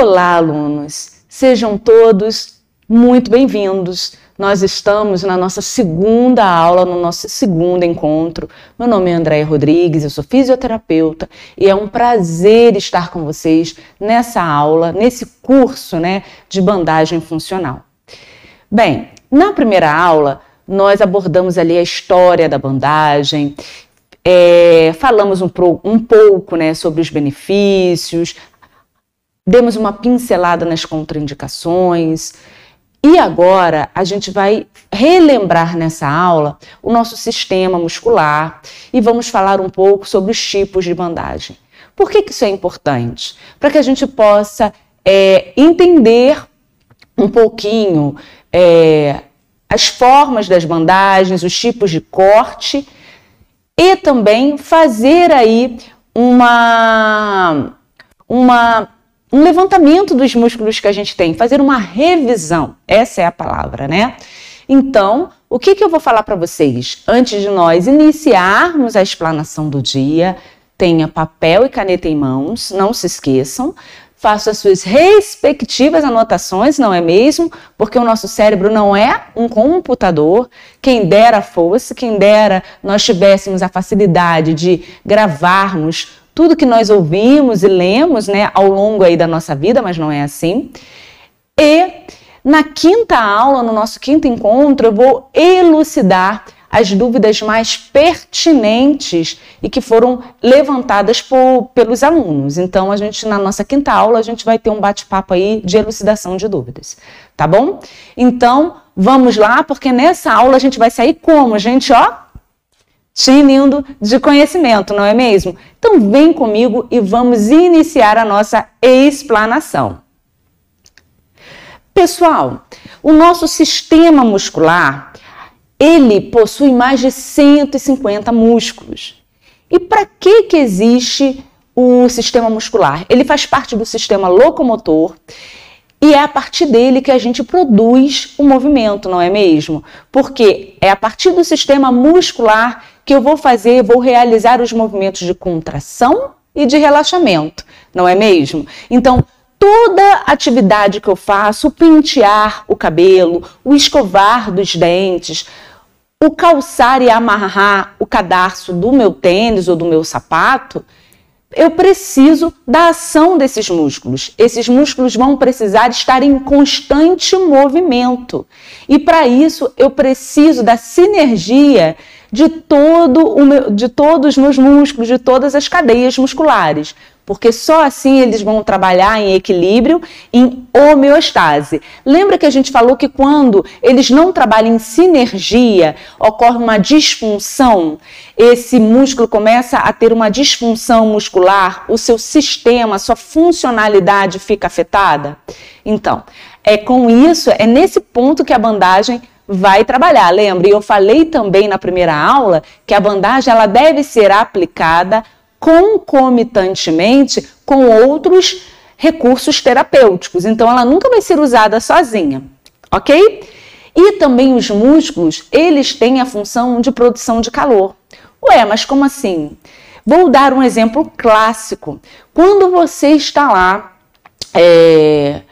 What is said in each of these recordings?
Olá, alunos! Sejam todos muito bem-vindos. Nós estamos na nossa segunda aula, no nosso segundo encontro. Meu nome é Andréia Rodrigues, eu sou fisioterapeuta e é um prazer estar com vocês nessa aula, nesse curso né, de bandagem funcional. Bem, na primeira aula, nós abordamos ali a história da bandagem, é, falamos um, pro, um pouco né, sobre os benefícios, demos uma pincelada nas contraindicações. E agora a gente vai relembrar nessa aula o nosso sistema muscular e vamos falar um pouco sobre os tipos de bandagem. Por que, que isso é importante? Para que a gente possa é, entender um pouquinho é, as formas das bandagens, os tipos de corte e também fazer aí uma, uma um levantamento dos músculos que a gente tem, fazer uma revisão. Essa é a palavra, né? Então, o que, que eu vou falar para vocês? Antes de nós iniciarmos a explanação do dia, tenha papel e caneta em mãos, não se esqueçam. Faça as suas respectivas anotações, não é mesmo? Porque o nosso cérebro não é um computador. Quem dera fosse, quem dera nós tivéssemos a facilidade de gravarmos tudo que nós ouvimos e lemos né, ao longo aí da nossa vida, mas não é assim. E na quinta aula, no nosso quinto encontro, eu vou elucidar as dúvidas mais pertinentes e que foram levantadas por, pelos alunos. Então, a gente, na nossa quinta aula, a gente vai ter um bate-papo aí de elucidação de dúvidas, tá bom? Então, vamos lá, porque nessa aula a gente vai sair como, gente, ó, tinindo de conhecimento, não é mesmo? Então vem comigo e vamos iniciar a nossa explanação. Pessoal, o nosso sistema muscular, ele possui mais de 150 músculos. E para que que existe o sistema muscular? Ele faz parte do sistema locomotor e é a partir dele que a gente produz o movimento, não é mesmo? Porque é a partir do sistema muscular que eu vou fazer, vou realizar os movimentos de contração e de relaxamento, não é mesmo? Então, toda atividade que eu faço, o pentear o cabelo, o escovar dos dentes, o calçar e amarrar o cadarço do meu tênis ou do meu sapato, eu preciso da ação desses músculos. Esses músculos vão precisar estar em constante movimento. E para isso eu preciso da sinergia de todo o meu, de todos os meus músculos, de todas as cadeias musculares porque só assim eles vão trabalhar em equilíbrio, em homeostase. Lembra que a gente falou que quando eles não trabalham em sinergia, ocorre uma disfunção, esse músculo começa a ter uma disfunção muscular, o seu sistema, a sua funcionalidade fica afetada? Então, é com isso, é nesse ponto que a bandagem vai trabalhar. Lembre, eu falei também na primeira aula que a bandagem ela deve ser aplicada concomitantemente com outros recursos terapêuticos. Então, ela nunca vai ser usada sozinha, ok? E também os músculos, eles têm a função de produção de calor. Ué, mas como assim? Vou dar um exemplo clássico. Quando você está lá, é,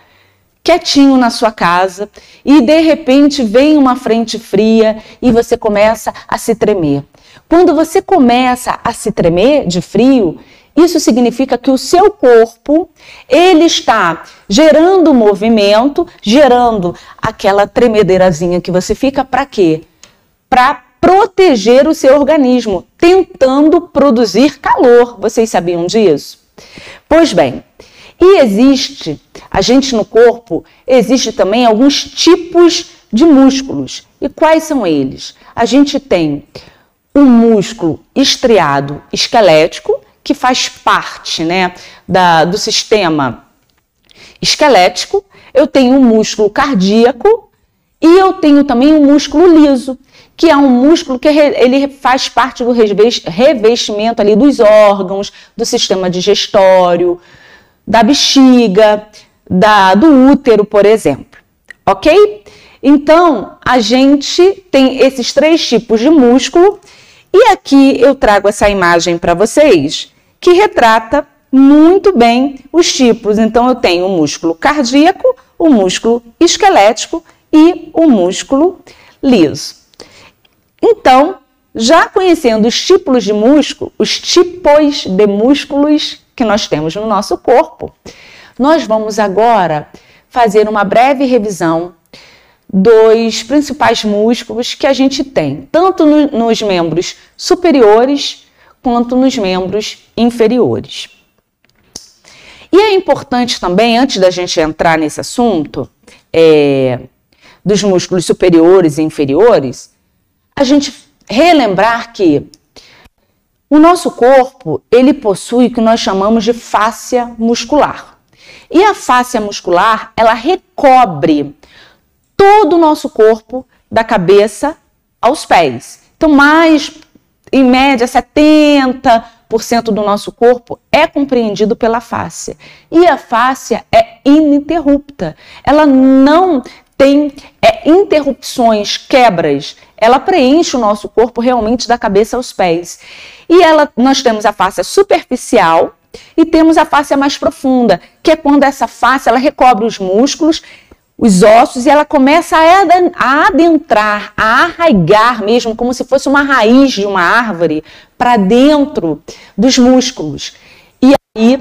quietinho na sua casa e de repente vem uma frente fria e você começa a se tremer. Quando você começa a se tremer de frio, isso significa que o seu corpo ele está gerando movimento, gerando aquela tremedeirazinha que você fica para quê? Para proteger o seu organismo, tentando produzir calor. Vocês sabiam disso? Pois bem, e existe, a gente no corpo, existe também alguns tipos de músculos. E quais são eles? A gente tem um músculo estriado esquelético, que faz parte né, da, do sistema esquelético. Eu tenho um músculo cardíaco e eu tenho também um músculo liso, que é um músculo que ele faz parte do revestimento ali dos órgãos, do sistema digestório, da bexiga, da, do útero, por exemplo. Ok? Então, a gente tem esses três tipos de músculo e aqui eu trago essa imagem para vocês que retrata muito bem os tipos. Então, eu tenho o músculo cardíaco, o músculo esquelético e o músculo liso. Então, já conhecendo os tipos de músculo, os tipos de músculos que nós temos no nosso corpo, nós vamos agora fazer uma breve revisão dos principais músculos que a gente tem, tanto no, nos membros superiores quanto nos membros inferiores. E é importante também, antes da gente entrar nesse assunto é, dos músculos superiores e inferiores, a gente relembrar que o nosso corpo ele possui o que nós chamamos de fáscia muscular. E a fáscia muscular ela recobre todo o nosso corpo, da cabeça aos pés. Então, mais em média 70% do nosso corpo é compreendido pela fáscia. E a fáscia é ininterrupta. Ela não tem é, interrupções, quebras. Ela preenche o nosso corpo realmente da cabeça aos pés. E ela, nós temos a fáscia superficial e temos a fáscia mais profunda, que é quando essa face ela recobre os músculos os ossos e ela começa a adentrar, a arraigar mesmo, como se fosse uma raiz de uma árvore, para dentro dos músculos. E aí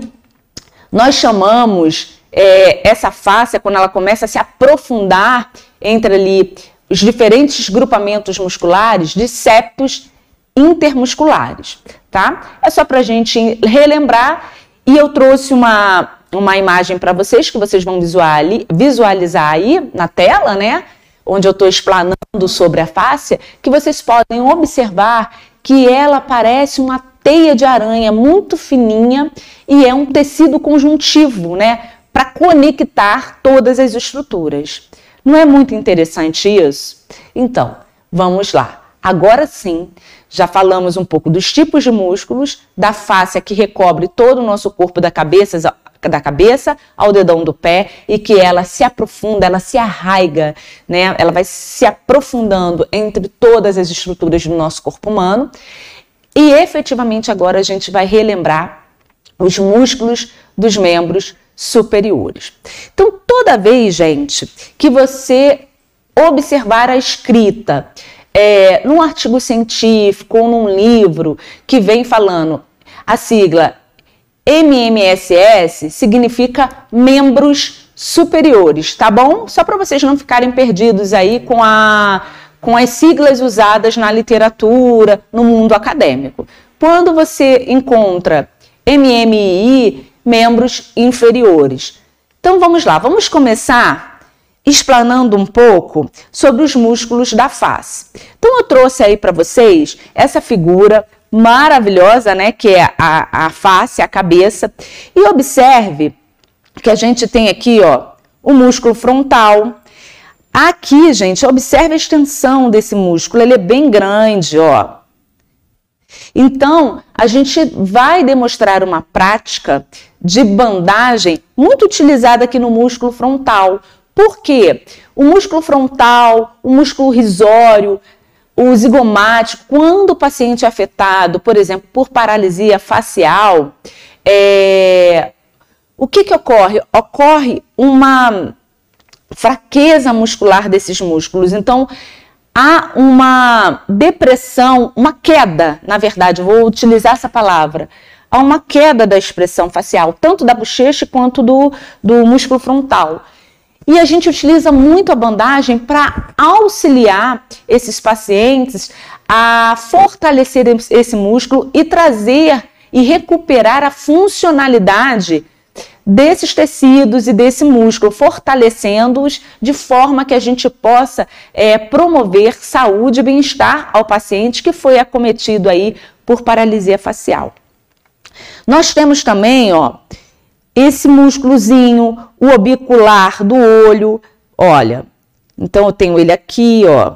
nós chamamos é, essa face, quando ela começa a se aprofundar entre ali os diferentes grupamentos musculares, de septos intermusculares, tá? É só para a gente relembrar. E eu trouxe uma uma imagem para vocês que vocês vão visualizar aí na tela, né? Onde eu estou explanando sobre a face, que vocês podem observar que ela parece uma teia de aranha muito fininha e é um tecido conjuntivo, né? Para conectar todas as estruturas. Não é muito interessante isso? Então, vamos lá. Agora sim, já falamos um pouco dos tipos de músculos, da face que recobre todo o nosso corpo da cabeça da cabeça ao dedão do pé e que ela se aprofunda, ela se arraiga, né? Ela vai se aprofundando entre todas as estruturas do nosso corpo humano. E efetivamente agora a gente vai relembrar os músculos dos membros superiores. Então, toda vez, gente, que você observar a escrita é, num artigo científico ou num livro que vem falando a sigla MMSS significa membros superiores, tá bom? Só para vocês não ficarem perdidos aí com, a, com as siglas usadas na literatura, no mundo acadêmico. Quando você encontra MMI, membros inferiores. Então vamos lá, vamos começar explanando um pouco sobre os músculos da face. Então eu trouxe aí para vocês essa figura maravilhosa, né? Que é a, a face, a cabeça. E observe que a gente tem aqui, ó, o músculo frontal. Aqui, gente, observe a extensão desse músculo, ele é bem grande, ó. Então, a gente vai demonstrar uma prática de bandagem muito utilizada aqui no músculo frontal. Por quê? O músculo frontal, o músculo risório, o zigomático, quando o paciente é afetado, por exemplo, por paralisia facial, é... o que, que ocorre? Ocorre uma fraqueza muscular desses músculos. Então, há uma depressão, uma queda, na verdade, vou utilizar essa palavra. Há uma queda da expressão facial, tanto da bochecha quanto do, do músculo frontal. E a gente utiliza muito a bandagem para auxiliar esses pacientes a fortalecer esse músculo e trazer e recuperar a funcionalidade desses tecidos e desse músculo, fortalecendo-os de forma que a gente possa é, promover saúde e bem-estar ao paciente que foi acometido aí por paralisia facial. Nós temos também, ó, esse músculozinho, o orbicular do olho, olha. Então eu tenho ele aqui, ó.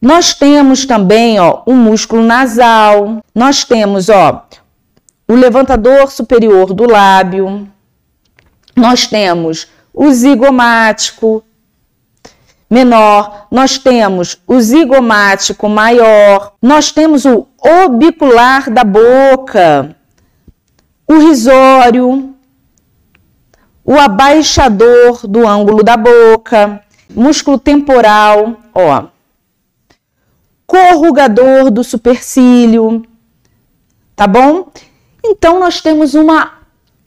Nós temos também, ó, o músculo nasal. Nós temos, ó, o levantador superior do lábio. Nós temos o zigomático. menor, nós temos o zigomático maior, nós temos o orbicular da boca, o risório, o abaixador do ângulo da boca, músculo temporal, ó, corrugador do supercílio, tá bom? Então nós temos uma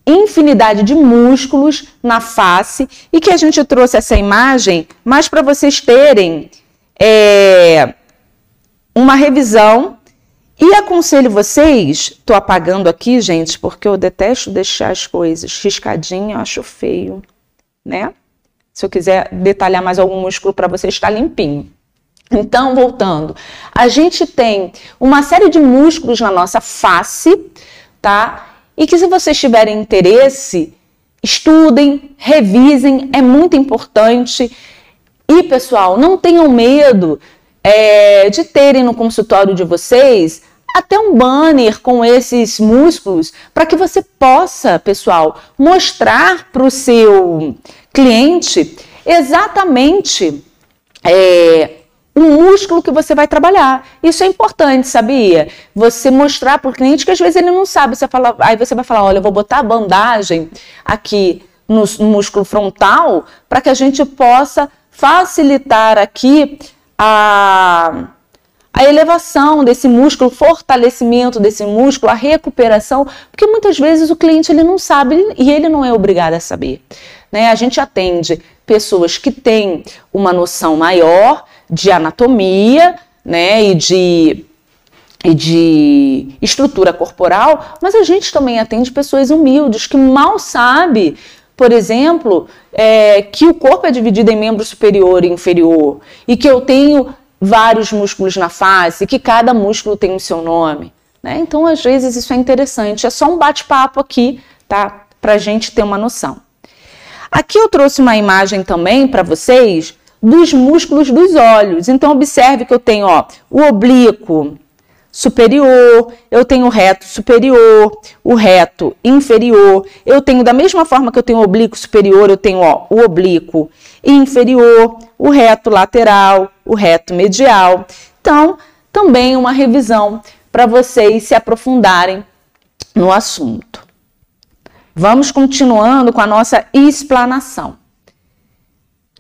infinidade de músculos na face e que a gente trouxe essa imagem mais para vocês terem é, uma revisão e aconselho vocês, estou apagando aqui, gente, porque eu detesto deixar as coisas riscadinho, eu acho feio, né? Se eu quiser detalhar mais algum músculo para você estar limpinho. Então, voltando, a gente tem uma série de músculos na nossa face, tá? E que se vocês tiverem interesse, estudem, revisem, é muito importante. E, pessoal, não tenham medo é, de terem no consultório de vocês até um banner com esses músculos para que você possa, pessoal, mostrar para o seu cliente exatamente é, o músculo que você vai trabalhar. Isso é importante, sabia? Você mostrar para o cliente que às vezes ele não sabe. Você fala, aí você vai falar: olha, eu vou botar a bandagem aqui no, no músculo frontal para que a gente possa facilitar aqui a a elevação desse músculo, fortalecimento desse músculo, a recuperação, porque muitas vezes o cliente ele não sabe e ele não é obrigado a saber. Né? A gente atende pessoas que têm uma noção maior de anatomia né, e de e de estrutura corporal, mas a gente também atende pessoas humildes que mal sabe, por exemplo, é, que o corpo é dividido em membro superior e inferior e que eu tenho vários músculos na face, que cada músculo tem o seu nome. Né? Então, às vezes, isso é interessante. É só um bate-papo aqui, tá? Para a gente ter uma noção. Aqui eu trouxe uma imagem também para vocês dos músculos dos olhos. Então, observe que eu tenho ó, o oblíquo superior, eu tenho o reto superior, o reto inferior. Eu tenho, da mesma forma que eu tenho o oblíquo superior, eu tenho ó, o oblíquo inferior, o reto lateral, o reto medial. Então, também uma revisão para vocês se aprofundarem no assunto. Vamos continuando com a nossa explanação.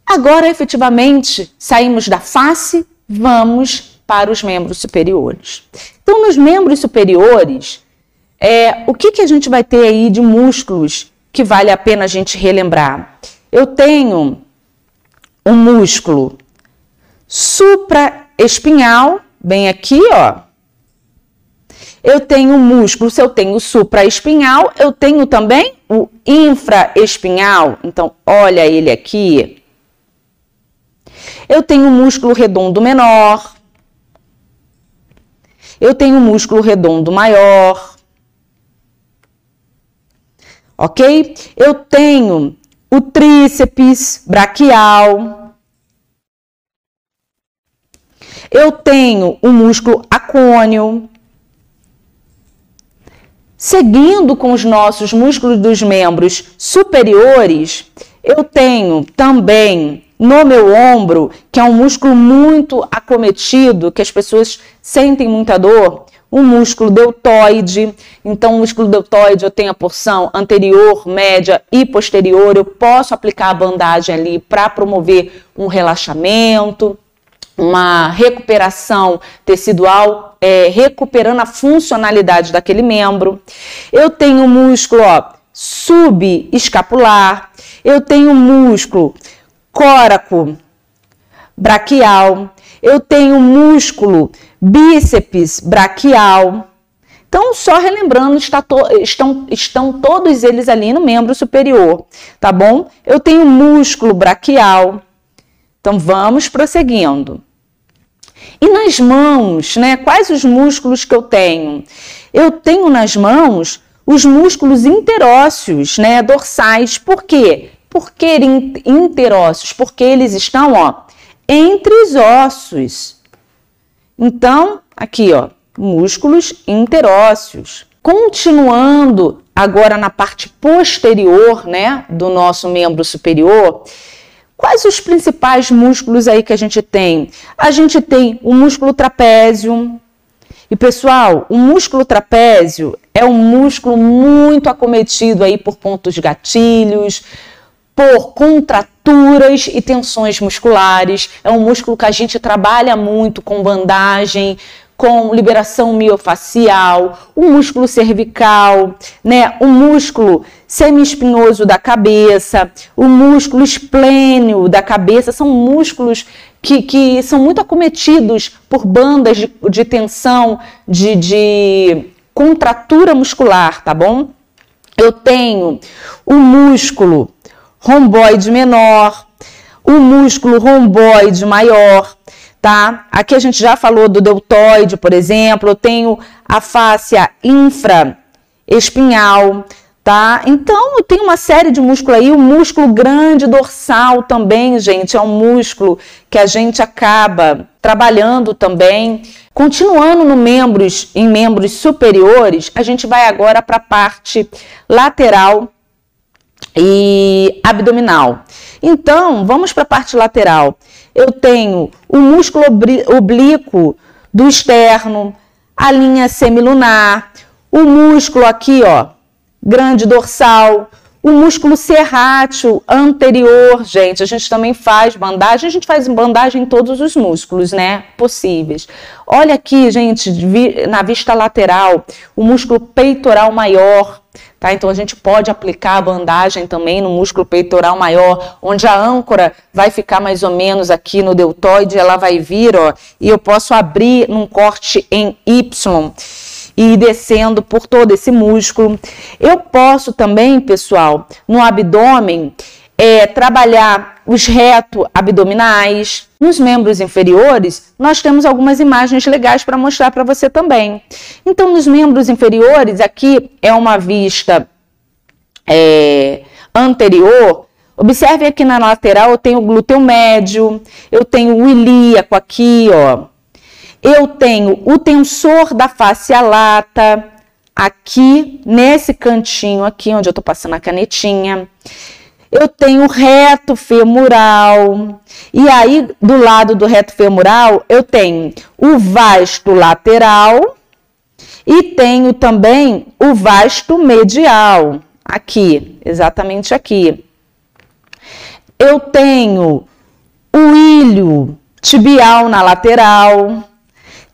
Agora, efetivamente, saímos da face, vamos para os membros superiores. Então, nos membros superiores, é, o que, que a gente vai ter aí de músculos que vale a pena a gente relembrar? Eu tenho um músculo supraespinhal, bem aqui, ó. Eu tenho músculo, se eu tenho supraespinhal, eu tenho também o infraespinhal. Então, olha ele aqui. Eu tenho músculo redondo menor. Eu tenho músculo redondo maior. Ok? Eu tenho o tríceps braquial. Eu tenho o músculo acônio. Seguindo com os nossos músculos dos membros superiores, eu tenho também no meu ombro, que é um músculo muito acometido, que as pessoas sentem muita dor, o músculo deltoide. Então, o músculo deltoide eu tenho a porção anterior, média e posterior. Eu posso aplicar a bandagem ali para promover um relaxamento uma recuperação tecidual, é, recuperando a funcionalidade daquele membro. Eu tenho músculo ó, subescapular, eu tenho músculo córaco braquial, eu tenho músculo bíceps braquial. Então, só relembrando, to estão, estão todos eles ali no membro superior, tá bom? Eu tenho músculo braquial, então vamos prosseguindo. E nas mãos, né? Quais os músculos que eu tenho? Eu tenho nas mãos os músculos interósseos, né, dorsais. Por quê? Por que interósseos? Porque eles estão, ó, entre os ossos. Então, aqui, ó, músculos interósseos. Continuando agora na parte posterior, né, do nosso membro superior, Quais os principais músculos aí que a gente tem? A gente tem o músculo trapézio. E pessoal, o músculo trapézio é um músculo muito acometido aí por pontos gatilhos, por contraturas e tensões musculares. É um músculo que a gente trabalha muito com bandagem, com liberação miofacial, o músculo cervical, né, o músculo semiespinhoso da cabeça, o músculo esplênio da cabeça, são músculos que, que são muito acometidos por bandas de, de tensão, de, de contratura muscular, tá bom? Eu tenho o músculo romboide menor, o músculo romboide maior, tá? Aqui a gente já falou do deltoide, por exemplo, eu tenho a fáscia infraespinhal, tá? Então, eu tenho uma série de músculos aí, o músculo grande dorsal também, gente, é um músculo que a gente acaba trabalhando também. Continuando no membros, em membros superiores, a gente vai agora para a parte lateral e abdominal. Então, vamos para a parte lateral eu tenho o músculo oblíquo do externo, a linha semilunar, o músculo aqui, ó, grande dorsal, o músculo serrátil anterior, gente, a gente também faz bandagem, a gente faz bandagem em todos os músculos, né, possíveis. Olha aqui, gente, na vista lateral, o músculo peitoral maior, Tá? Então a gente pode aplicar a bandagem também no músculo peitoral maior, onde a âncora vai ficar mais ou menos aqui no deltoide, ela vai vir, ó, e eu posso abrir num corte em Y e ir descendo por todo esse músculo. Eu posso também, pessoal, no abdômen, é, trabalhar os reto abdominais. Nos membros inferiores, nós temos algumas imagens legais para mostrar para você também. Então, nos membros inferiores, aqui é uma vista é, anterior. Observe aqui na lateral, eu tenho o glúteo médio, eu tenho o ilíaco aqui, ó. Eu tenho o tensor da face lata, aqui nesse cantinho aqui, onde eu estou passando a canetinha eu tenho reto femoral. E aí, do lado do reto femoral, eu tenho o vasto lateral e tenho também o vasto medial. Aqui, exatamente aqui. Eu tenho o ilho tibial na lateral.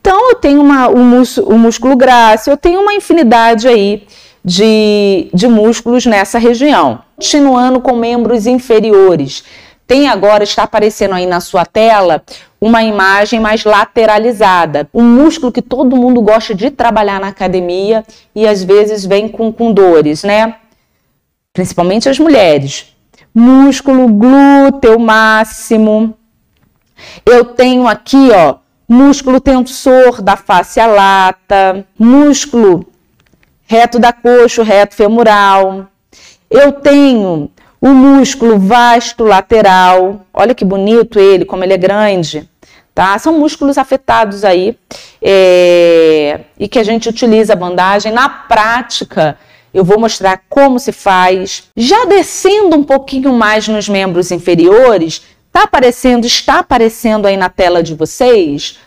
Então, eu tenho uma, o, músculo, o músculo grácil, eu tenho uma infinidade aí de, de músculos nessa região. Continuando com membros inferiores. Tem agora, está aparecendo aí na sua tela, uma imagem mais lateralizada. Um músculo que todo mundo gosta de trabalhar na academia e às vezes vem com, com dores, né? Principalmente as mulheres. Músculo glúteo máximo. Eu tenho aqui, ó, músculo tensor da face lata, músculo reto da coxa, reto femoral. Eu tenho o músculo vasto lateral. Olha que bonito ele, como ele é grande. Tá? São músculos afetados aí é, e que a gente utiliza a bandagem. Na prática, eu vou mostrar como se faz. Já descendo um pouquinho mais nos membros inferiores, tá aparecendo, está aparecendo aí na tela de vocês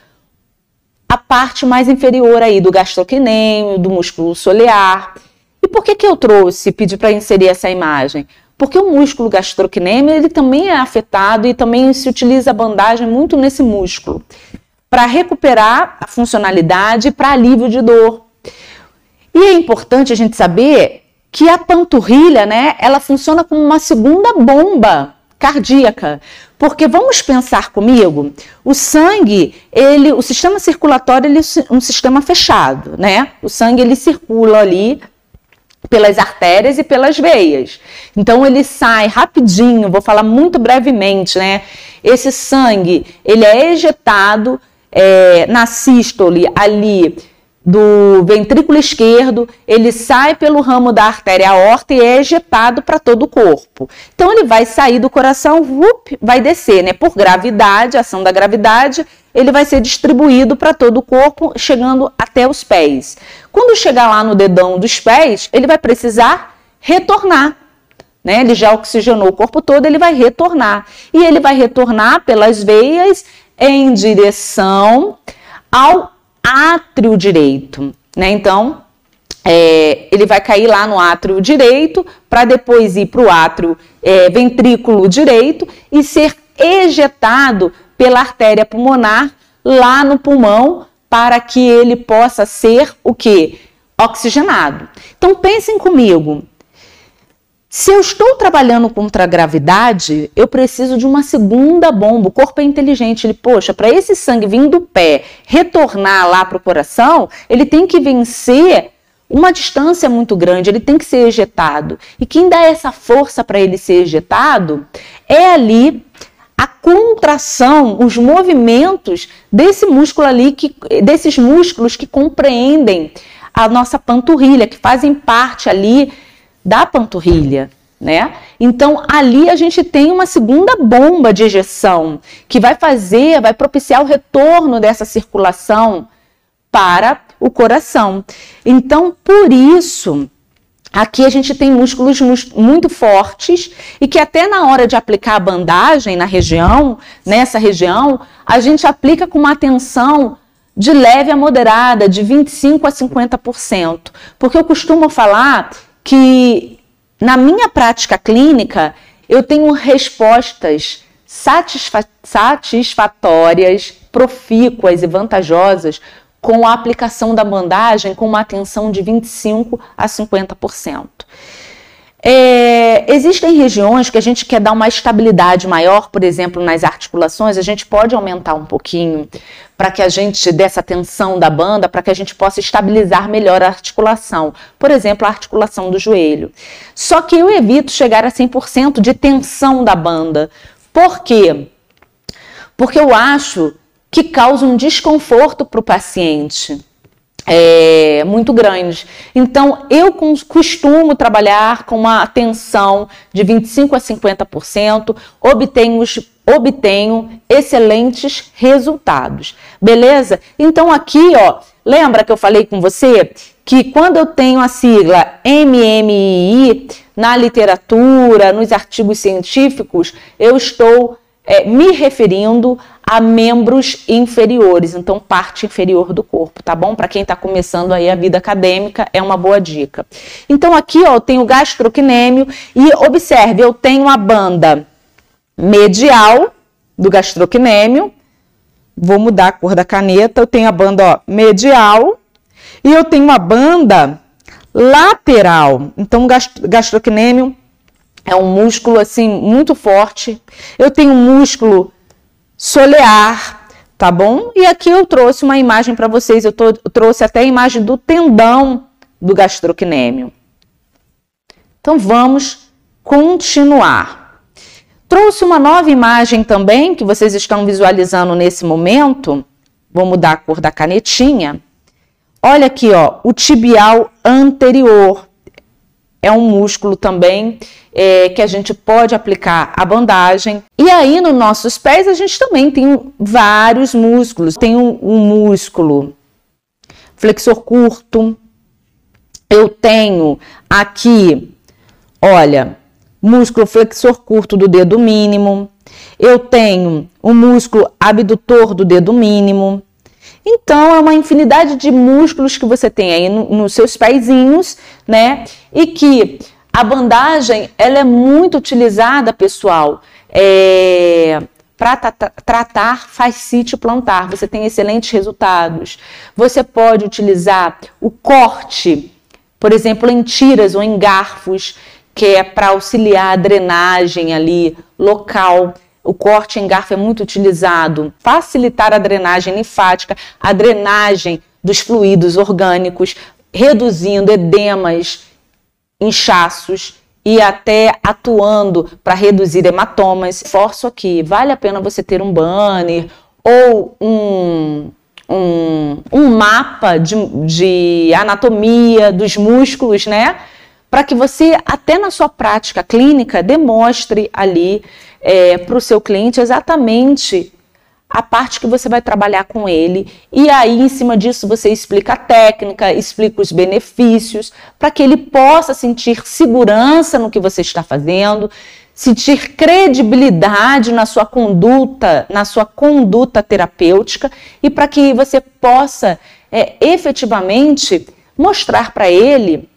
a parte mais inferior aí do gastrocnêmio, do músculo solear. E por que que eu trouxe, pedi para inserir essa imagem? Porque o músculo gastrocnêmio, ele também é afetado e também se utiliza a bandagem muito nesse músculo, para recuperar a funcionalidade para alívio de dor. E é importante a gente saber que a panturrilha, né, ela funciona como uma segunda bomba cardíaca. Porque vamos pensar comigo, o sangue, ele, o sistema circulatório, ele é um sistema fechado, né? O sangue ele circula ali pelas artérias e pelas veias. Então ele sai rapidinho, vou falar muito brevemente, né? Esse sangue, ele é ejetado é, na sístole ali do ventrículo esquerdo, ele sai pelo ramo da artéria aorta e é ejetado para todo o corpo. Então ele vai sair do coração, vai descer, né? Por gravidade, ação da gravidade, ele vai ser distribuído para todo o corpo, chegando até os pés. Quando chegar lá no dedão dos pés, ele vai precisar retornar né? Ele já oxigenou o corpo todo, ele vai retornar. E ele vai retornar pelas veias em direção ao átrio direito, né? Então, é, ele vai cair lá no átrio direito para depois ir para o átrio é, ventrículo direito e ser ejetado pela artéria pulmonar lá no pulmão para que ele possa ser o que? Oxigenado. Então pensem comigo. Se eu estou trabalhando contra a gravidade, eu preciso de uma segunda bomba. O corpo é inteligente. Ele, poxa, para esse sangue vir do pé retornar lá para o coração, ele tem que vencer uma distância muito grande, ele tem que ser ejetado. E quem dá essa força para ele ser ejetado é ali a contração, os movimentos desse músculo ali, que, desses músculos que compreendem a nossa panturrilha, que fazem parte ali da panturrilha. Né? Então ali a gente tem uma segunda bomba de ejeção que vai fazer, vai propiciar o retorno dessa circulação para o coração. Então, por isso, aqui a gente tem músculos muito fortes e que até na hora de aplicar a bandagem na região, nessa região, a gente aplica com uma tensão de leve a moderada, de 25 a 50%. Porque eu costumo falar que na minha prática clínica eu tenho respostas satisfa satisfatórias, profícuas e vantajosas com a aplicação da bandagem com uma atenção de 25 a 50%. É, existem regiões que a gente quer dar uma estabilidade maior, por exemplo, nas articulações, a gente pode aumentar um pouquinho para que a gente, dessa tensão da banda, para que a gente possa estabilizar melhor a articulação. Por exemplo, a articulação do joelho. Só que eu evito chegar a 100% de tensão da banda. Por quê? Porque eu acho que causa um desconforto para o paciente. É, muito grande. Então, eu costumo trabalhar com uma atenção de 25 a 50%, obtenho, obtenho excelentes resultados. Beleza? Então, aqui, ó, lembra que eu falei com você que quando eu tenho a sigla MMI na literatura, nos artigos científicos, eu estou é, me referindo a membros inferiores, então parte inferior do corpo, tá bom? Para quem está começando aí a vida acadêmica, é uma boa dica. Então aqui, ó, eu tenho gastrocnêmio e observe, eu tenho a banda medial do gastrocnêmio. Vou mudar a cor da caneta. Eu tenho a banda ó, medial e eu tenho uma banda lateral. Então, gastrocnêmio é um músculo assim muito forte. Eu tenho um músculo solear, tá bom? E aqui eu trouxe uma imagem para vocês. Eu, tô, eu, trouxe até a imagem do tendão do gastrocnêmio. Então vamos continuar. Trouxe uma nova imagem também que vocês estão visualizando nesse momento. Vou mudar a cor da canetinha. Olha aqui, ó, o tibial anterior é um músculo também é, que a gente pode aplicar a bandagem. E aí, nos nossos pés, a gente também tem vários músculos. Tem um, um músculo flexor curto. Eu tenho aqui, olha, músculo flexor curto do dedo mínimo. Eu tenho o músculo abdutor do dedo mínimo. Então, é uma infinidade de músculos que você tem aí no, nos seus pezinhos, né? E que a bandagem, ela é muito utilizada, pessoal, é, para tratar fascite plantar. Você tem excelentes resultados. Você pode utilizar o corte, por exemplo, em tiras ou em garfos, que é para auxiliar a drenagem ali local. O corte em garfo é muito utilizado, facilitar a drenagem linfática, a drenagem dos fluidos orgânicos, reduzindo edemas, inchaços e até atuando para reduzir hematomas. Forço aqui, vale a pena você ter um banner ou um, um, um mapa de, de anatomia dos músculos, né? Para que você, até na sua prática clínica, demonstre ali é, para o seu cliente exatamente a parte que você vai trabalhar com ele, e aí em cima disso você explica a técnica, explica os benefícios, para que ele possa sentir segurança no que você está fazendo, sentir credibilidade na sua conduta, na sua conduta terapêutica, e para que você possa é, efetivamente mostrar para ele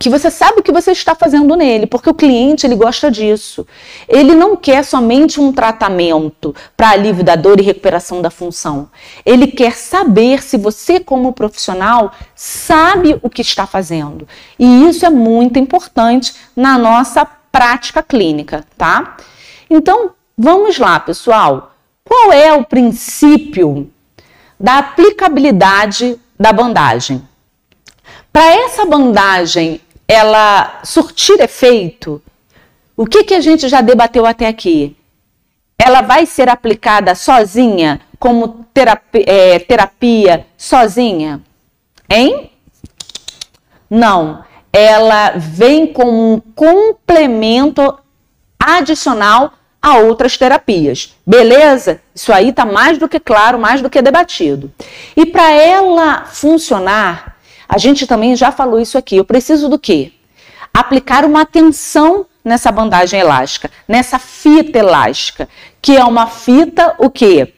que você sabe o que você está fazendo nele, porque o cliente ele gosta disso. Ele não quer somente um tratamento para alívio da dor e recuperação da função. Ele quer saber se você como profissional sabe o que está fazendo. E isso é muito importante na nossa prática clínica, tá? Então, vamos lá, pessoal. Qual é o princípio da aplicabilidade da bandagem? Para essa bandagem ela surtir efeito, o que, que a gente já debateu até aqui? Ela vai ser aplicada sozinha, como terapia, é, terapia sozinha? Hein? Não. Ela vem como um complemento adicional a outras terapias. Beleza? Isso aí está mais do que claro, mais do que debatido. E para ela funcionar, a gente também já falou isso aqui. Eu preciso do quê? Aplicar uma tensão nessa bandagem elástica, nessa fita elástica, que é uma fita o quê?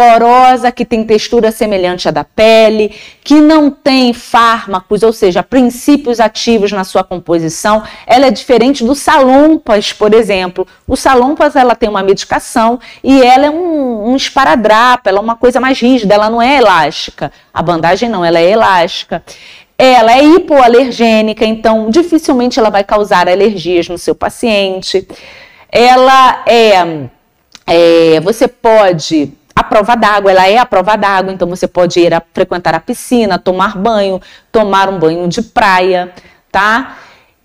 Porosa, que tem textura semelhante à da pele, que não tem fármacos, ou seja, princípios ativos na sua composição. Ela é diferente do salompas, por exemplo. O salompas ela tem uma medicação e ela é um, um esparadrapo, ela é uma coisa mais rígida, ela não é elástica. A bandagem não, ela é elástica. Ela é hipoalergênica, então dificilmente ela vai causar alergias no seu paciente. Ela é, é você pode a prova d'água, ela é a prova d'água, então você pode ir a frequentar a piscina, tomar banho, tomar um banho de praia, tá?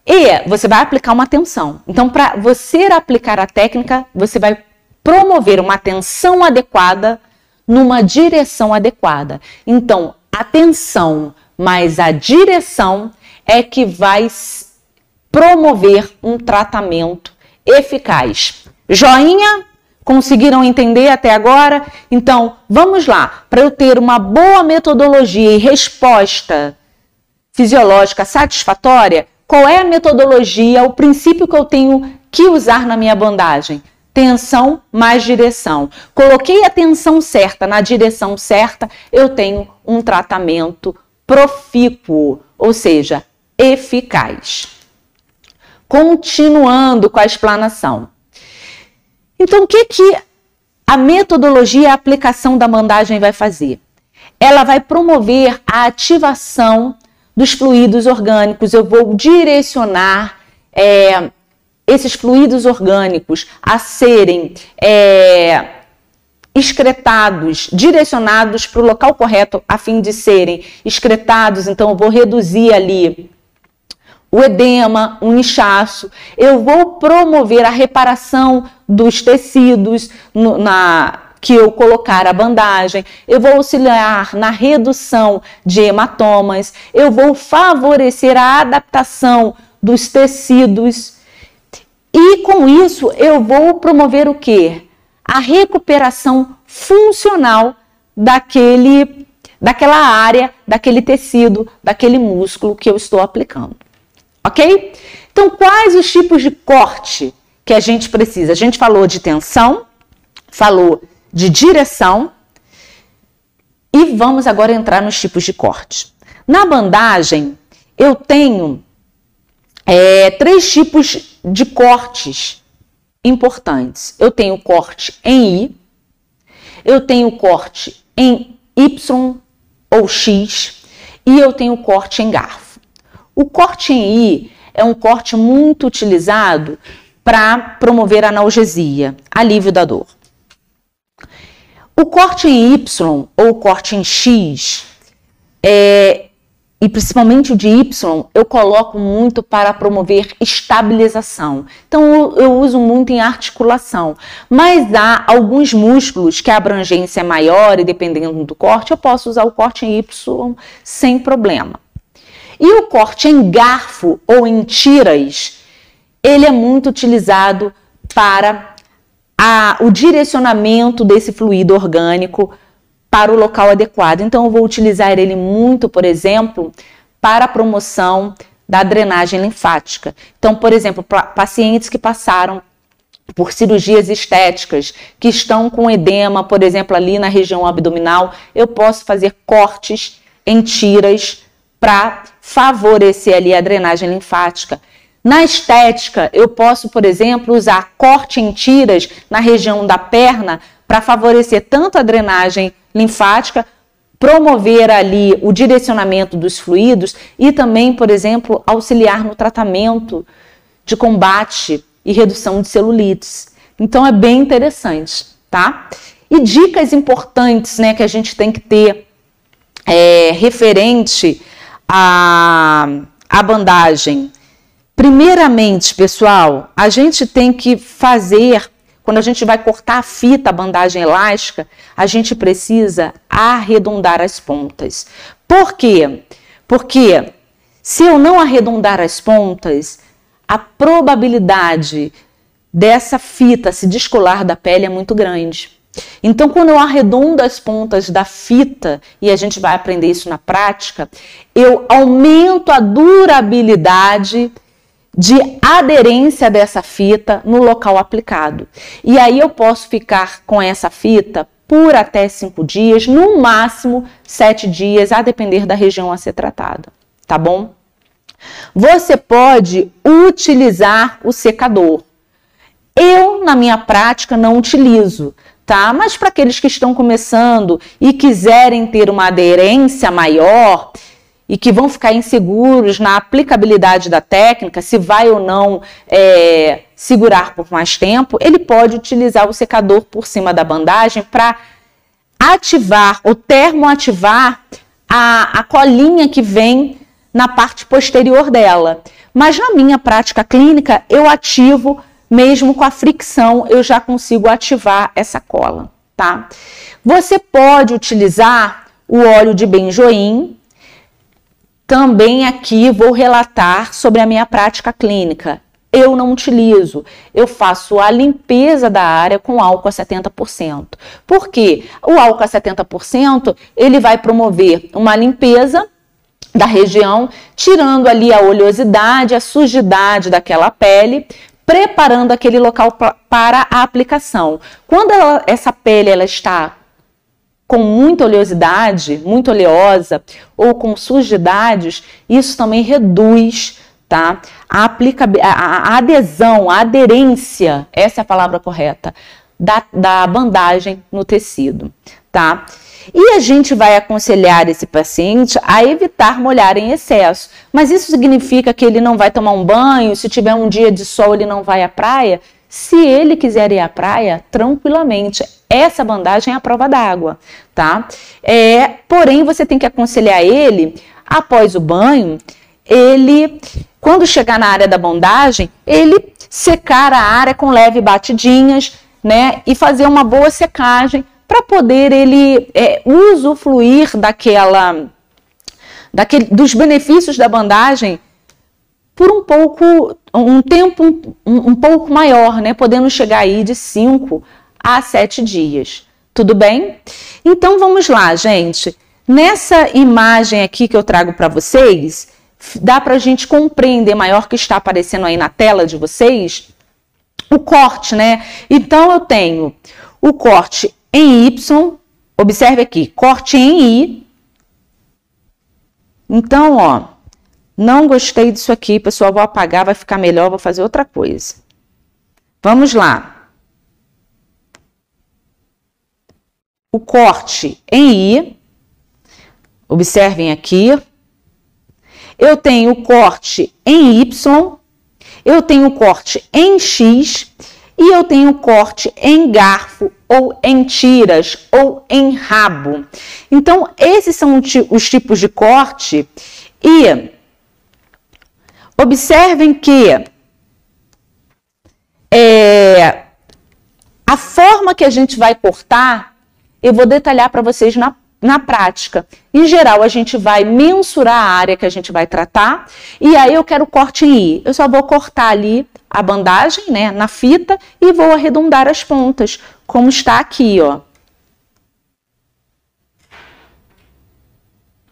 E você vai aplicar uma tensão. Então, para você aplicar a técnica, você vai promover uma tensão adequada numa direção adequada. Então, a tensão mais a direção é que vai promover um tratamento eficaz. Joinha? Conseguiram entender até agora? Então, vamos lá. Para eu ter uma boa metodologia e resposta fisiológica satisfatória, qual é a metodologia, o princípio que eu tenho que usar na minha bandagem? Tensão mais direção. Coloquei a tensão certa na direção certa, eu tenho um tratamento profícuo, ou seja, eficaz. Continuando com a explanação. Então, o que, que a metodologia a aplicação da bandagem vai fazer? Ela vai promover a ativação dos fluidos orgânicos. Eu vou direcionar é, esses fluidos orgânicos a serem é, excretados, direcionados para o local correto, a fim de serem excretados. Então, eu vou reduzir ali o edema, um inchaço. Eu vou promover a reparação dos tecidos no, na que eu colocar a bandagem, eu vou auxiliar na redução de hematomas, eu vou favorecer a adaptação dos tecidos. E com isso eu vou promover o que? A recuperação funcional daquele daquela área, daquele tecido, daquele músculo que eu estou aplicando ok? Então, quais os tipos de corte que a gente precisa? A gente falou de tensão, falou de direção e vamos agora entrar nos tipos de corte. Na bandagem, eu tenho é, três tipos de cortes importantes. Eu tenho corte em I, eu tenho corte em Y ou X e eu tenho corte em garfo. O corte em I é um corte muito utilizado para promover analgesia, alívio da dor. O corte em Y ou o corte em X, é, e principalmente o de Y, eu coloco muito para promover estabilização. Então eu, eu uso muito em articulação. Mas há alguns músculos que a abrangência é maior e dependendo do corte, eu posso usar o corte em Y sem problema. E o corte em garfo ou em tiras, ele é muito utilizado para a, o direcionamento desse fluido orgânico para o local adequado. Então, eu vou utilizar ele muito, por exemplo, para a promoção da drenagem linfática. Então, por exemplo, pacientes que passaram por cirurgias estéticas, que estão com edema, por exemplo, ali na região abdominal, eu posso fazer cortes em tiras para favorecer ali a drenagem linfática. Na estética, eu posso, por exemplo, usar corte em tiras na região da perna para favorecer tanto a drenagem linfática, promover ali o direcionamento dos fluidos e também, por exemplo, auxiliar no tratamento de combate e redução de celulites. Então é bem interessante, tá? E dicas importantes, né, que a gente tem que ter é, referente à, à bandagem Primeiramente, pessoal, a gente tem que fazer, quando a gente vai cortar a fita, a bandagem elástica, a gente precisa arredondar as pontas. Por quê? Porque se eu não arredondar as pontas, a probabilidade dessa fita se descolar da pele é muito grande. Então, quando eu arredondo as pontas da fita, e a gente vai aprender isso na prática, eu aumento a durabilidade de aderência dessa fita no local aplicado. E aí eu posso ficar com essa fita por até cinco dias, no máximo sete dias, a depender da região a ser tratada, tá bom? Você pode utilizar o secador. Eu, na minha prática, não utilizo, tá? Mas para aqueles que estão começando e quiserem ter uma aderência maior, e que vão ficar inseguros na aplicabilidade da técnica, se vai ou não é, segurar por mais tempo, ele pode utilizar o secador por cima da bandagem para ativar ou termoativar a, a colinha que vem na parte posterior dela. Mas na minha prática clínica, eu ativo mesmo com a fricção, eu já consigo ativar essa cola, tá? Você pode utilizar o óleo de benjoim, também aqui vou relatar sobre a minha prática clínica. Eu não utilizo, eu faço a limpeza da área com álcool a 70%. Por quê? O álcool a 70% ele vai promover uma limpeza da região, tirando ali a oleosidade, a sujidade daquela pele, preparando aquele local para a aplicação. Quando ela, essa pele ela está com muita oleosidade, muito oleosa ou com sujidades, isso também reduz tá? A, aplica, a, a adesão, a aderência, essa é a palavra correta, da, da bandagem no tecido, tá? E a gente vai aconselhar esse paciente a evitar molhar em excesso. Mas isso significa que ele não vai tomar um banho, se tiver um dia de sol ele não vai à praia? Se ele quiser ir à praia, tranquilamente. Essa bandagem é a prova d'água, tá? É, porém, você tem que aconselhar ele, após o banho, ele, quando chegar na área da bandagem, ele secar a área com leve batidinhas, né? E fazer uma boa secagem para poder ele é, usufruir daquela, daquele, dos benefícios da bandagem por um pouco, um tempo um, um pouco maior, né? Podendo chegar aí de 5 a 7 dias. Tudo bem? Então vamos lá, gente. Nessa imagem aqui que eu trago para vocês, dá para a gente compreender maior que está aparecendo aí na tela de vocês o corte, né? Então eu tenho o corte em Y, observe aqui, corte em I. Então, ó, não gostei disso aqui, pessoal, vou apagar, vai ficar melhor, vou fazer outra coisa. Vamos lá. O corte em I, observem aqui. Eu tenho o corte em Y, eu tenho o corte em X e eu tenho corte em garfo ou em tiras ou em rabo. Então, esses são os tipos de corte e Observem que é, a forma que a gente vai cortar, eu vou detalhar para vocês na, na prática. Em geral, a gente vai mensurar a área que a gente vai tratar e aí eu quero corte em I. Eu só vou cortar ali a bandagem, né, na fita e vou arredondar as pontas, como está aqui, ó.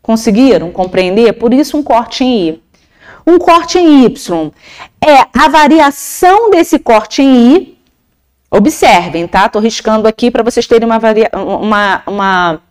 Conseguiram compreender? Por isso um corte em I. Um corte em Y é a variação desse corte em I. Observem, tá? Tô riscando aqui para vocês terem uma, uma, uma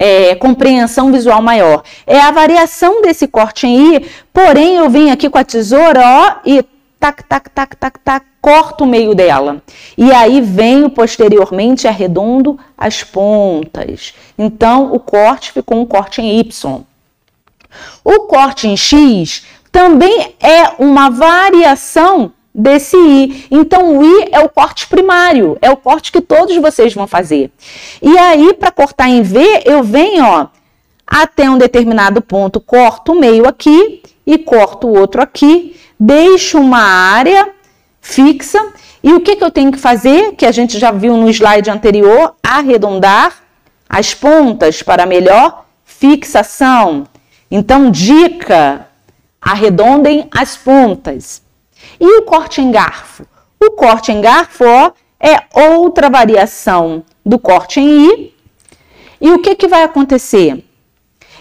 é, compreensão visual maior. É a variação desse corte em I, porém eu vim aqui com a tesoura, ó, e tac, tac, tac, tac, tac, corto o meio dela. E aí venho posteriormente arredondo as pontas. Então, o corte ficou um corte em Y. O corte em X também é uma variação desse I. Então, o I é o corte primário, é o corte que todos vocês vão fazer. E aí, para cortar em V, eu venho, ó, até um determinado ponto, corto o meio aqui e corto o outro aqui, deixo uma área fixa. E o que, que eu tenho que fazer, que a gente já viu no slide anterior, arredondar as pontas para melhor fixação. Então, dica, arredondem as pontas. E o corte em garfo? O corte em garfo ó, é outra variação do corte em I. E o que, que vai acontecer?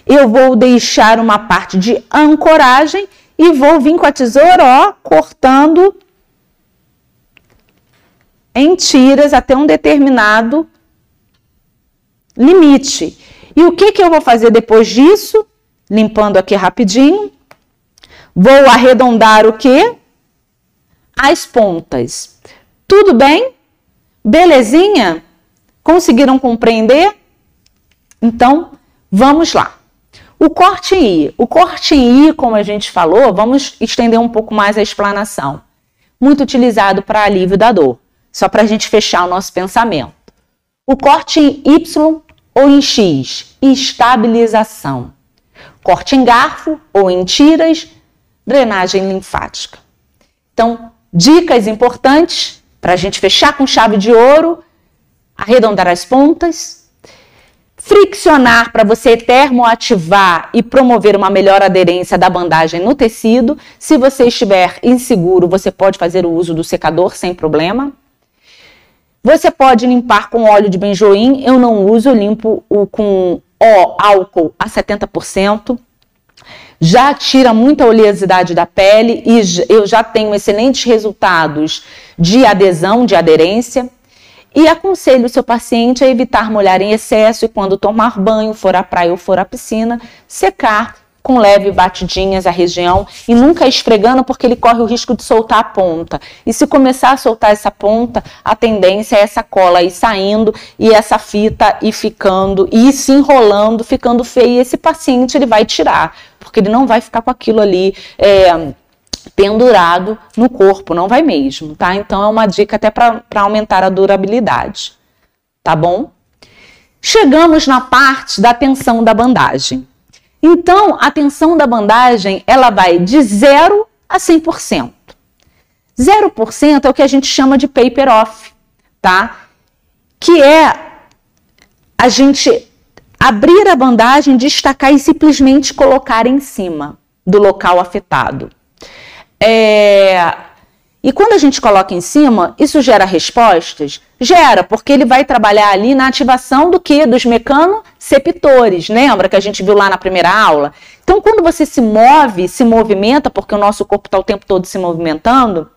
Eu vou deixar uma parte de ancoragem e vou vir com a tesoura, ó, cortando em tiras até um determinado limite. E o que, que eu vou fazer depois disso? Limpando aqui rapidinho. Vou arredondar o quê? As pontas. Tudo bem? Belezinha? Conseguiram compreender? Então, vamos lá. O corte em I. O corte em I, como a gente falou, vamos estender um pouco mais a explanação. Muito utilizado para alívio da dor. Só para a gente fechar o nosso pensamento. O corte em Y ou em X, estabilização. Corte em garfo ou em tiras, drenagem linfática. Então, dicas importantes para a gente fechar com chave de ouro, arredondar as pontas, friccionar para você termoativar e promover uma melhor aderência da bandagem no tecido. Se você estiver inseguro, você pode fazer o uso do secador sem problema. Você pode limpar com óleo de benjoim, eu não uso, eu limpo o com ó, álcool a 70%. Já tira muita oleosidade da pele e eu já tenho excelentes resultados de adesão, de aderência. E aconselho o seu paciente a evitar molhar em excesso e quando tomar banho, for à praia ou for à piscina, secar com leve batidinhas a região e nunca esfregando porque ele corre o risco de soltar a ponta. E se começar a soltar essa ponta, a tendência é essa cola ir saindo e essa fita ir ficando e se enrolando, ficando feia. Esse paciente ele vai tirar, porque ele não vai ficar com aquilo ali. É, pendurado no corpo, não vai mesmo, tá? Então é uma dica até para aumentar a durabilidade, tá bom? Chegamos na parte da tensão da bandagem. Então, a tensão da bandagem, ela vai de 0 a 100%. 0% é o que a gente chama de paper off, tá? Que é a gente abrir a bandagem, destacar e simplesmente colocar em cima do local afetado. É, e quando a gente coloca em cima, isso gera respostas? Gera, porque ele vai trabalhar ali na ativação do que? Dos mecanoceptores, lembra que a gente viu lá na primeira aula? Então, quando você se move, se movimenta, porque o nosso corpo está o tempo todo se movimentando,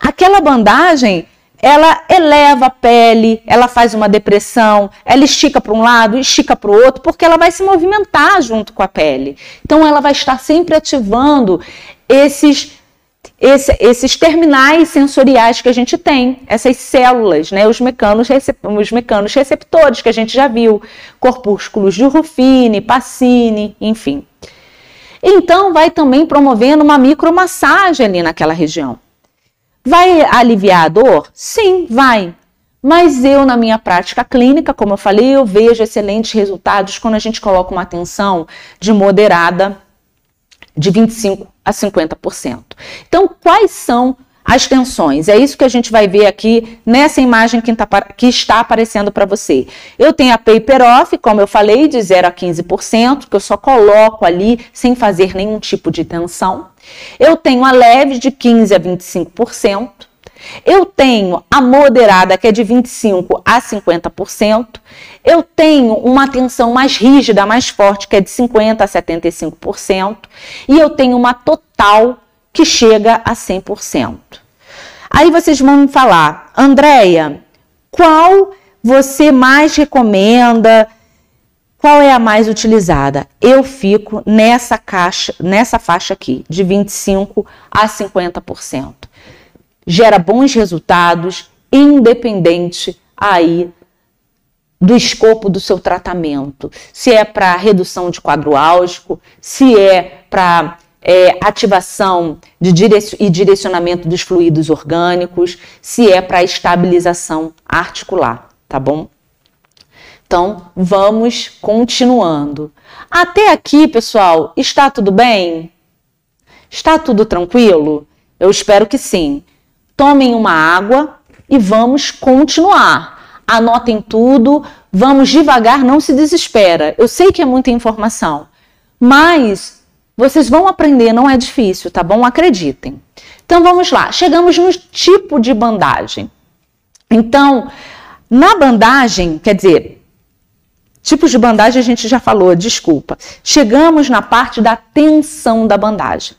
aquela bandagem ela eleva a pele, ela faz uma depressão, ela estica para um lado, estica para o outro, porque ela vai se movimentar junto com a pele. Então, ela vai estar sempre ativando esses esse, esses terminais sensoriais que a gente tem, essas células, né, os, mecanos os mecanos receptores que a gente já viu, corpúsculos de Ruffini, Pacini, enfim. Então, vai também promovendo uma micromassagem ali naquela região. Vai aliviar a dor? Sim, vai. Mas eu, na minha prática clínica, como eu falei, eu vejo excelentes resultados quando a gente coloca uma atenção de moderada de 25 a 50%. Então, quais são as tensões. É isso que a gente vai ver aqui nessa imagem que, tá, que está aparecendo para você. Eu tenho a paper off, como eu falei, de 0 a 15%, que eu só coloco ali sem fazer nenhum tipo de tensão. Eu tenho a leve de 15 a 25%. Eu tenho a moderada, que é de 25 a 50%. Eu tenho uma tensão mais rígida, mais forte, que é de 50 a 75%. E eu tenho uma total que chega a 100%. Aí vocês vão me falar, Andréia, qual você mais recomenda? Qual é a mais utilizada? Eu fico nessa caixa, nessa faixa aqui, de 25 a 50%. Gera bons resultados, independente aí do escopo do seu tratamento. Se é para redução de quadro álgico, se é para é, ativação de direc e direcionamento dos fluidos orgânicos, se é para estabilização articular, tá bom? Então, vamos continuando. Até aqui, pessoal, está tudo bem? Está tudo tranquilo? Eu espero que sim. Tomem uma água e vamos continuar. Anotem tudo, vamos devagar, não se desespera. Eu sei que é muita informação, mas vocês vão aprender, não é difícil, tá bom? Acreditem. Então vamos lá. Chegamos no tipo de bandagem. Então, na bandagem, quer dizer, Tipos de bandagem a gente já falou, desculpa. Chegamos na parte da tensão da bandagem.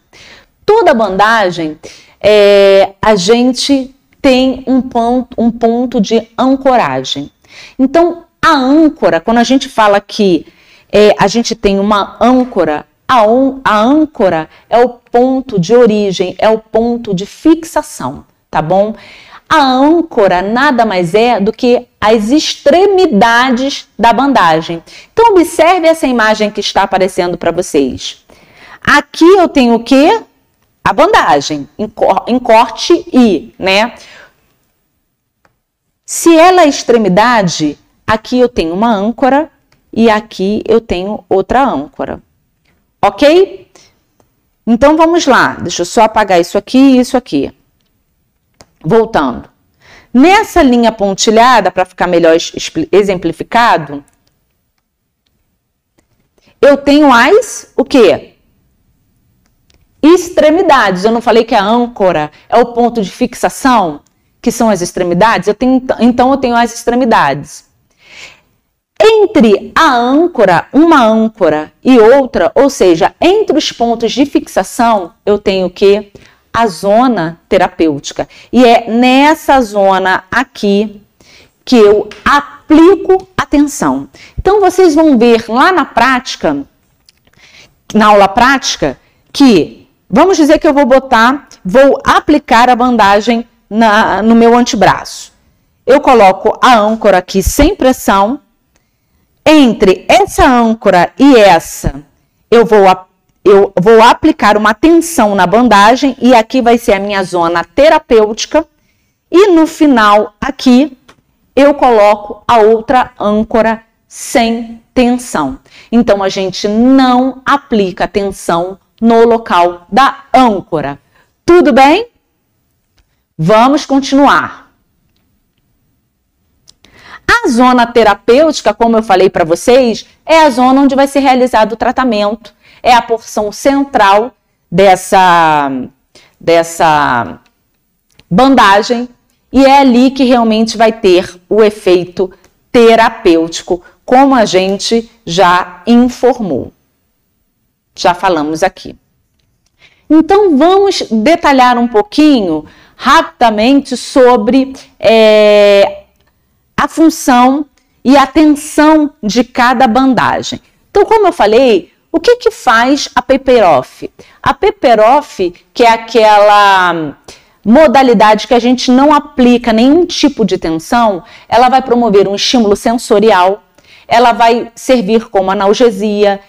Toda bandagem, é, a gente tem um ponto, um ponto de ancoragem. Então, a âncora, quando a gente fala que é, a gente tem uma âncora, a, on, a âncora é o ponto de origem, é o ponto de fixação, tá bom? A âncora nada mais é do que as extremidades da bandagem. Então observe essa imagem que está aparecendo para vocês. Aqui eu tenho o que? A bandagem em corte I, né? Se ela é extremidade, aqui eu tenho uma âncora e aqui eu tenho outra âncora. Ok? Então vamos lá. Deixa eu só apagar isso aqui e isso aqui. Voltando. Nessa linha pontilhada, para ficar melhor exemplificado, eu tenho as o quê? Extremidades. Eu não falei que a âncora é o ponto de fixação, que são as extremidades? Eu tenho, então eu tenho as extremidades. Entre a âncora, uma âncora e outra, ou seja, entre os pontos de fixação, eu tenho o quê? a zona terapêutica. E é nessa zona aqui que eu aplico atenção. Então vocês vão ver lá na prática, na aula prática, que vamos dizer que eu vou botar, vou aplicar a bandagem na, no meu antebraço. Eu coloco a âncora aqui sem pressão. Entre essa âncora e essa, eu vou eu vou aplicar uma tensão na bandagem e aqui vai ser a minha zona terapêutica. E no final, aqui, eu coloco a outra âncora sem tensão. Então, a gente não aplica tensão no local da âncora. Tudo bem? Vamos continuar. A zona terapêutica, como eu falei para vocês, é a zona onde vai ser realizado o tratamento é a porção central dessa, dessa bandagem e é ali que realmente vai ter o efeito terapêutico, como a gente já informou. Já falamos aqui. Então vamos detalhar um pouquinho rapidamente sobre é, a função e a tensão de cada bandagem. Então, como eu falei, o que, que faz a paper off? A paper off, que é aquela modalidade que a gente não aplica nenhum tipo de tensão, ela vai promover um estímulo sensorial, ela vai servir como analgesia,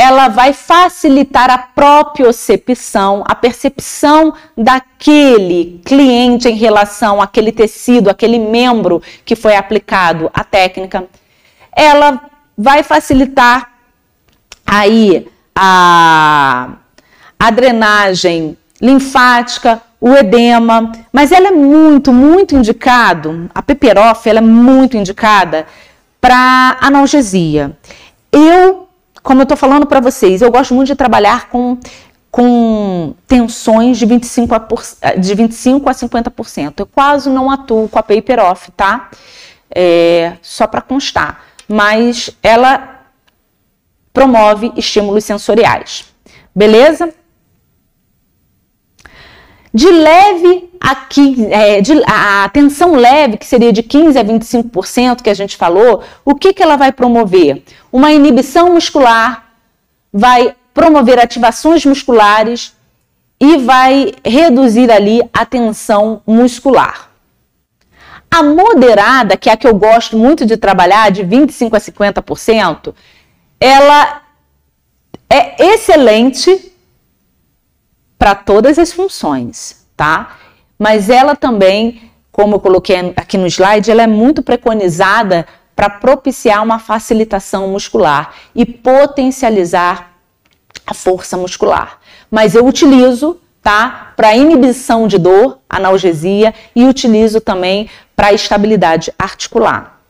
ela vai facilitar a propriocepção, a percepção daquele cliente em relação àquele tecido, aquele membro que foi aplicado a técnica. Ela vai facilitar aí a, a drenagem linfática, o edema, mas ela é muito, muito indicado, a peperof, ela é muito indicada para analgesia. Eu, como eu estou falando para vocês, eu gosto muito de trabalhar com, com tensões de 25 a, de 25 a 50%. Eu quase não atuo com a peperof, tá? É, só para constar. Mas ela promove estímulos sensoriais. Beleza? De leve a, 15, é, de, a tensão leve, que seria de 15 a 25% que a gente falou, o que, que ela vai promover? Uma inibição muscular, vai promover ativações musculares e vai reduzir ali a tensão muscular. A moderada, que é a que eu gosto muito de trabalhar, de 25 a 50%, ela é excelente para todas as funções, tá? Mas ela também, como eu coloquei aqui no slide, ela é muito preconizada para propiciar uma facilitação muscular e potencializar a força muscular. Mas eu utilizo, tá? Para inibição de dor, analgesia e utilizo também para estabilidade articular.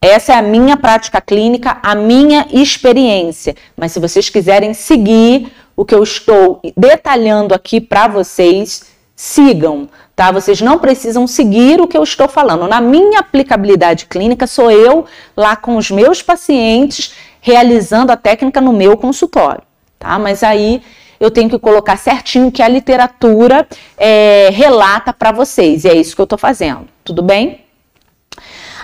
Essa é a minha prática clínica, a minha experiência. Mas se vocês quiserem seguir o que eu estou detalhando aqui para vocês, sigam, tá? Vocês não precisam seguir o que eu estou falando. Na minha aplicabilidade clínica, sou eu lá com os meus pacientes realizando a técnica no meu consultório, tá? Mas aí eu tenho que colocar certinho que a literatura é, relata para vocês, e é isso que eu estou fazendo, tudo bem?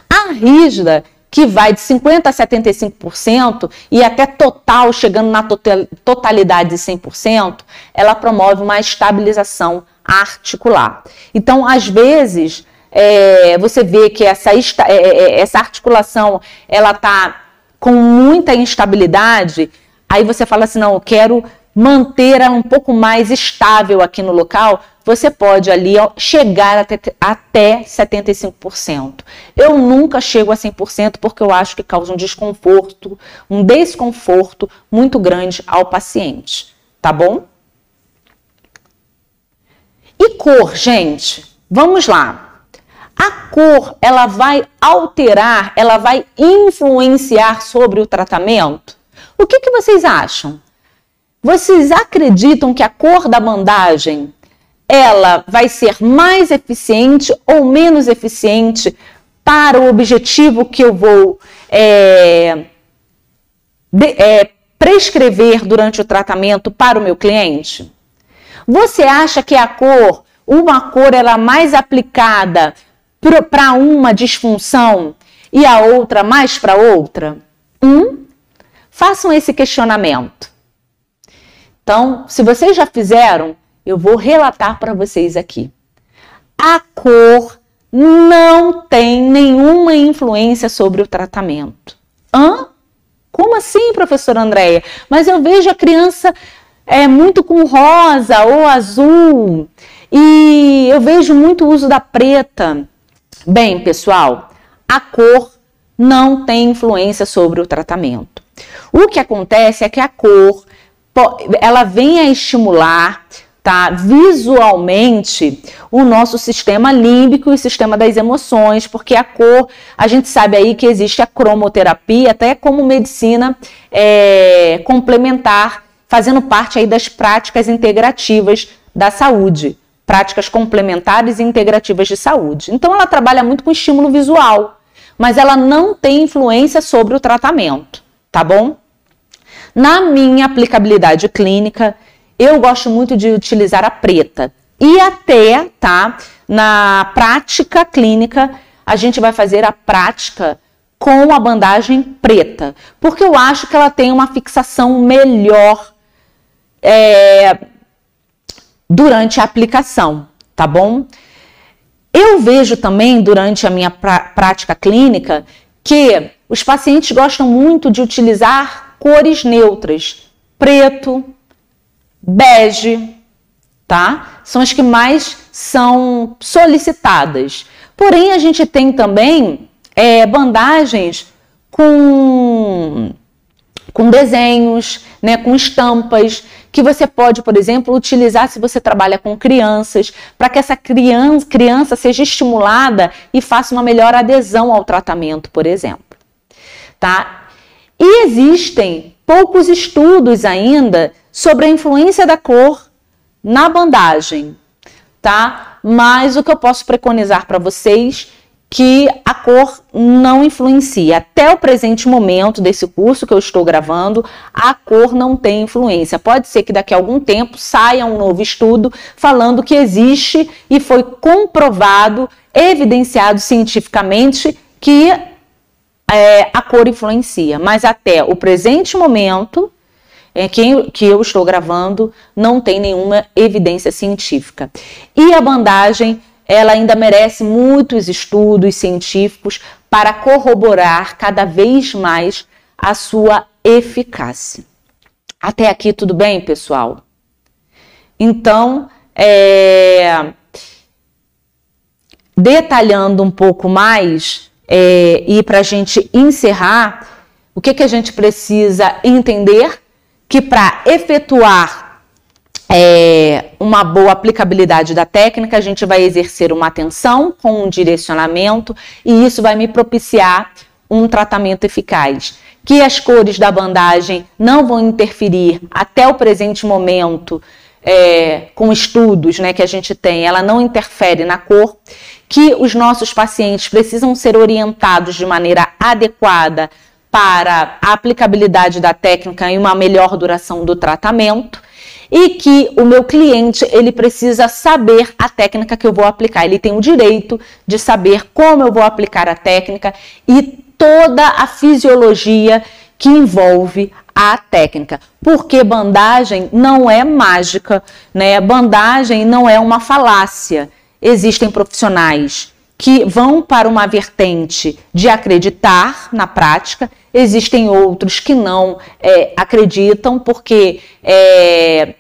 A rígida que vai de 50% a 75% e até total, chegando na totalidade de 100%, ela promove uma estabilização articular. Então, às vezes, é, você vê que essa, é, é, é, essa articulação ela está com muita instabilidade, aí você fala assim, não, eu quero manter ela um pouco mais estável aqui no local, você pode ali chegar até, até 75%. Eu nunca chego a 100% porque eu acho que causa um desconforto, um desconforto muito grande ao paciente, tá bom? E cor, gente? Vamos lá. A cor, ela vai alterar, ela vai influenciar sobre o tratamento? O que, que vocês acham? Vocês acreditam que a cor da bandagem ela vai ser mais eficiente ou menos eficiente para o objetivo que eu vou é, de, é, prescrever durante o tratamento para o meu cliente? Você acha que a cor, uma cor, ela é mais aplicada para uma disfunção e a outra mais para outra? Hum? Façam esse questionamento. Então, se vocês já fizeram, eu vou relatar para vocês aqui. A cor não tem nenhuma influência sobre o tratamento. Hã? Como assim, professora Andréia? Mas eu vejo a criança é muito com rosa ou azul e eu vejo muito uso da preta. Bem, pessoal, a cor não tem influência sobre o tratamento. O que acontece é que a cor ela vem a estimular tá, visualmente o nosso sistema límbico e sistema das emoções, porque a cor, a gente sabe aí que existe a cromoterapia, até como medicina é, complementar, fazendo parte aí das práticas integrativas da saúde, práticas complementares e integrativas de saúde. Então ela trabalha muito com estímulo visual, mas ela não tem influência sobre o tratamento, tá bom? Na minha aplicabilidade clínica, eu gosto muito de utilizar a preta. E até, tá? Na prática clínica, a gente vai fazer a prática com a bandagem preta, porque eu acho que ela tem uma fixação melhor é, durante a aplicação, tá bom? Eu vejo também durante a minha prática clínica que os pacientes gostam muito de utilizar cores neutras, preto, bege, tá? São as que mais são solicitadas. Porém, a gente tem também é, bandagens com com desenhos, né, com estampas, que você pode, por exemplo, utilizar se você trabalha com crianças, para que essa criança, criança seja estimulada e faça uma melhor adesão ao tratamento, por exemplo. Tá? E existem poucos estudos ainda sobre a influência da cor na bandagem, tá? Mas o que eu posso preconizar para vocês que a cor não influencia. Até o presente momento desse curso que eu estou gravando, a cor não tem influência. Pode ser que daqui a algum tempo saia um novo estudo falando que existe e foi comprovado, evidenciado cientificamente que é, a cor influencia. Mas até o presente momento, é, que, que eu estou gravando, não tem nenhuma evidência científica. E a bandagem ela ainda merece muitos estudos científicos para corroborar cada vez mais a sua eficácia. Até aqui tudo bem, pessoal? Então, é, detalhando um pouco mais, é, e para a gente encerrar, o que, que a gente precisa entender? Que para efetuar é, uma boa aplicabilidade da técnica, a gente vai exercer uma atenção com um direcionamento e isso vai me propiciar um tratamento eficaz. Que as cores da bandagem não vão interferir até o presente momento é, com estudos né, que a gente tem, ela não interfere na cor, que os nossos pacientes precisam ser orientados de maneira adequada para a aplicabilidade da técnica e uma melhor duração do tratamento e que o meu cliente ele precisa saber a técnica que eu vou aplicar. Ele tem o direito de saber como eu vou aplicar a técnica e toda a fisiologia que envolve a técnica. Porque bandagem não é mágica, né? Bandagem não é uma falácia. Existem profissionais que vão para uma vertente de acreditar na prática, existem outros que não é, acreditam porque é,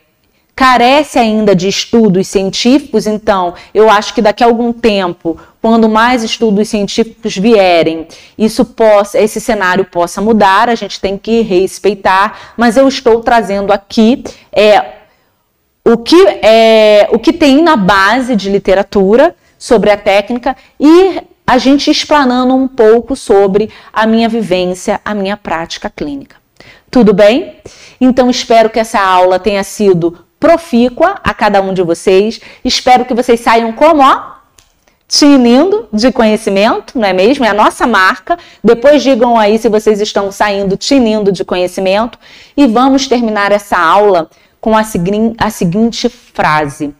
carece ainda de estudos científicos, então eu acho que daqui a algum tempo, quando mais estudos científicos vierem, isso possa, esse cenário possa mudar, a gente tem que respeitar, mas eu estou trazendo aqui é, o, que, é, o que tem na base de literatura sobre a técnica e a gente explanando um pouco sobre a minha vivência, a minha prática clínica. Tudo bem? Então espero que essa aula tenha sido profícua a cada um de vocês. Espero que vocês saiam como, ó, tinindo de conhecimento, não é mesmo? É a nossa marca. Depois digam aí se vocês estão saindo tinindo de conhecimento. E vamos terminar essa aula com a, segui a seguinte frase: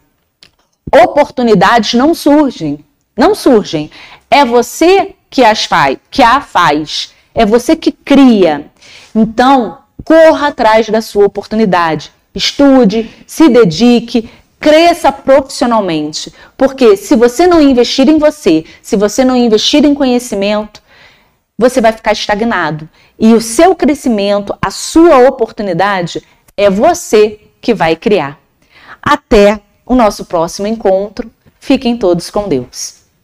Oportunidades não surgem, não surgem. É você que as faz, que a faz. É você que cria. Então, corra atrás da sua oportunidade estude, se dedique, cresça profissionalmente. Porque se você não investir em você, se você não investir em conhecimento, você vai ficar estagnado. E o seu crescimento, a sua oportunidade, é você que vai criar. Até o nosso próximo encontro. Fiquem todos com Deus.